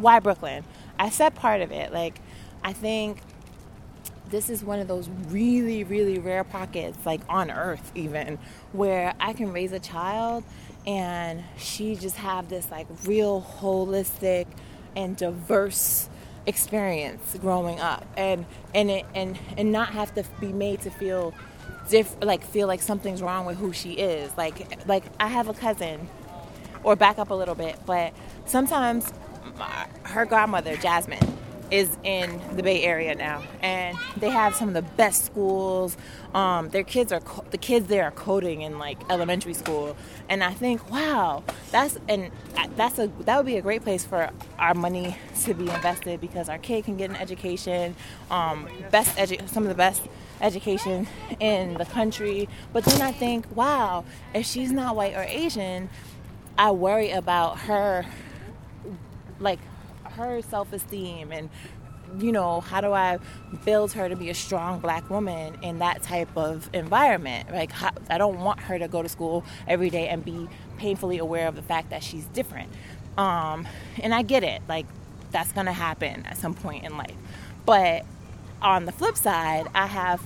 why Brooklyn? I said part of it. Like, I think this is one of those really, really rare pockets, like on earth, even, where I can raise a child and she just have this like real holistic and diverse experience growing up and and it and and not have to be made to feel diff like feel like something's wrong with who she is like like I have a cousin or back up a little bit but sometimes my, her godmother Jasmine is in the Bay Area now, and they have some of the best schools. Um, their kids are co- the kids there are coding in like elementary school, and I think, wow, that's and that's a that would be a great place for our money to be invested because our kid can get an education, um, best edu- some of the best education in the country. But then I think, wow, if she's not white or Asian, I worry about her, like her self esteem and you know how do i build her to be a strong black woman in that type of environment? Like how, i don't want her to go to school every day and be painfully aware of the fact that she's different. Um, and i get it like that's gonna happen at some point in life. But on the flip side i have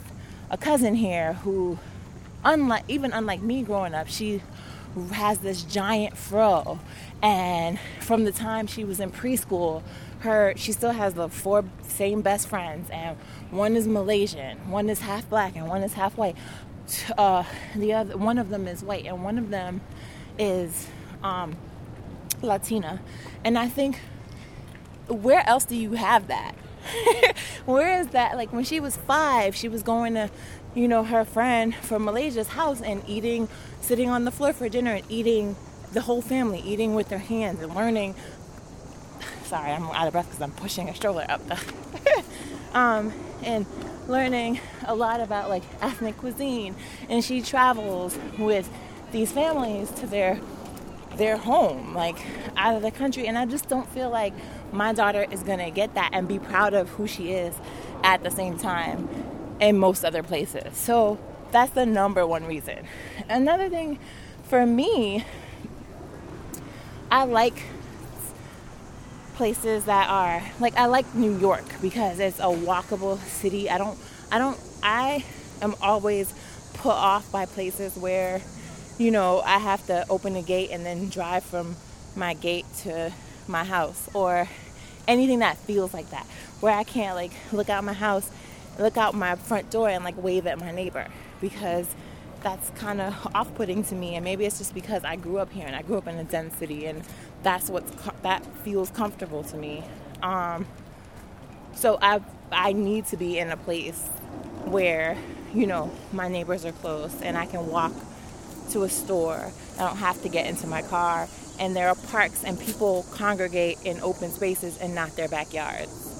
a cousin here who unlike even unlike me growing up she has this giant fro. And from the time she was in preschool her she still has the four same best friends and one is malaysian one is half black and one is half white. Uh, the other one of them is white and one of them is um, latina. And i think where else do you have that? Where is that? Like when she was five she was going to you know her friend from malaysia's house and eating sitting on the floor for dinner and eating the whole family eating with their hands and learning. Sorry i'm out of breath because i'm pushing a stroller up the um, and learning a lot about like ethnic cuisine. And she travels with these families to their their home like out of the country. And i just don't feel like my daughter is to get that and be proud of who she is at the same time in most other places so that's the number one reason another thing for me I like places that are like I like New York because it's a walkable city. I don't I don't I am always put off by places where you know I have to open a gate and then drive from my gate to my house or anything that feels like that where I can't like look out my house look out my front door and like wave at my neighbor because that's kind of off-putting to me and maybe it's just because I grew up here and I grew up in a dense city and that's what's that feels comfortable to me. Um, so I I need to be in a place where you know my neighbors are close and I can walk to a store. I don't have to get into my car and there are parks and people congregate in open spaces and not their backyards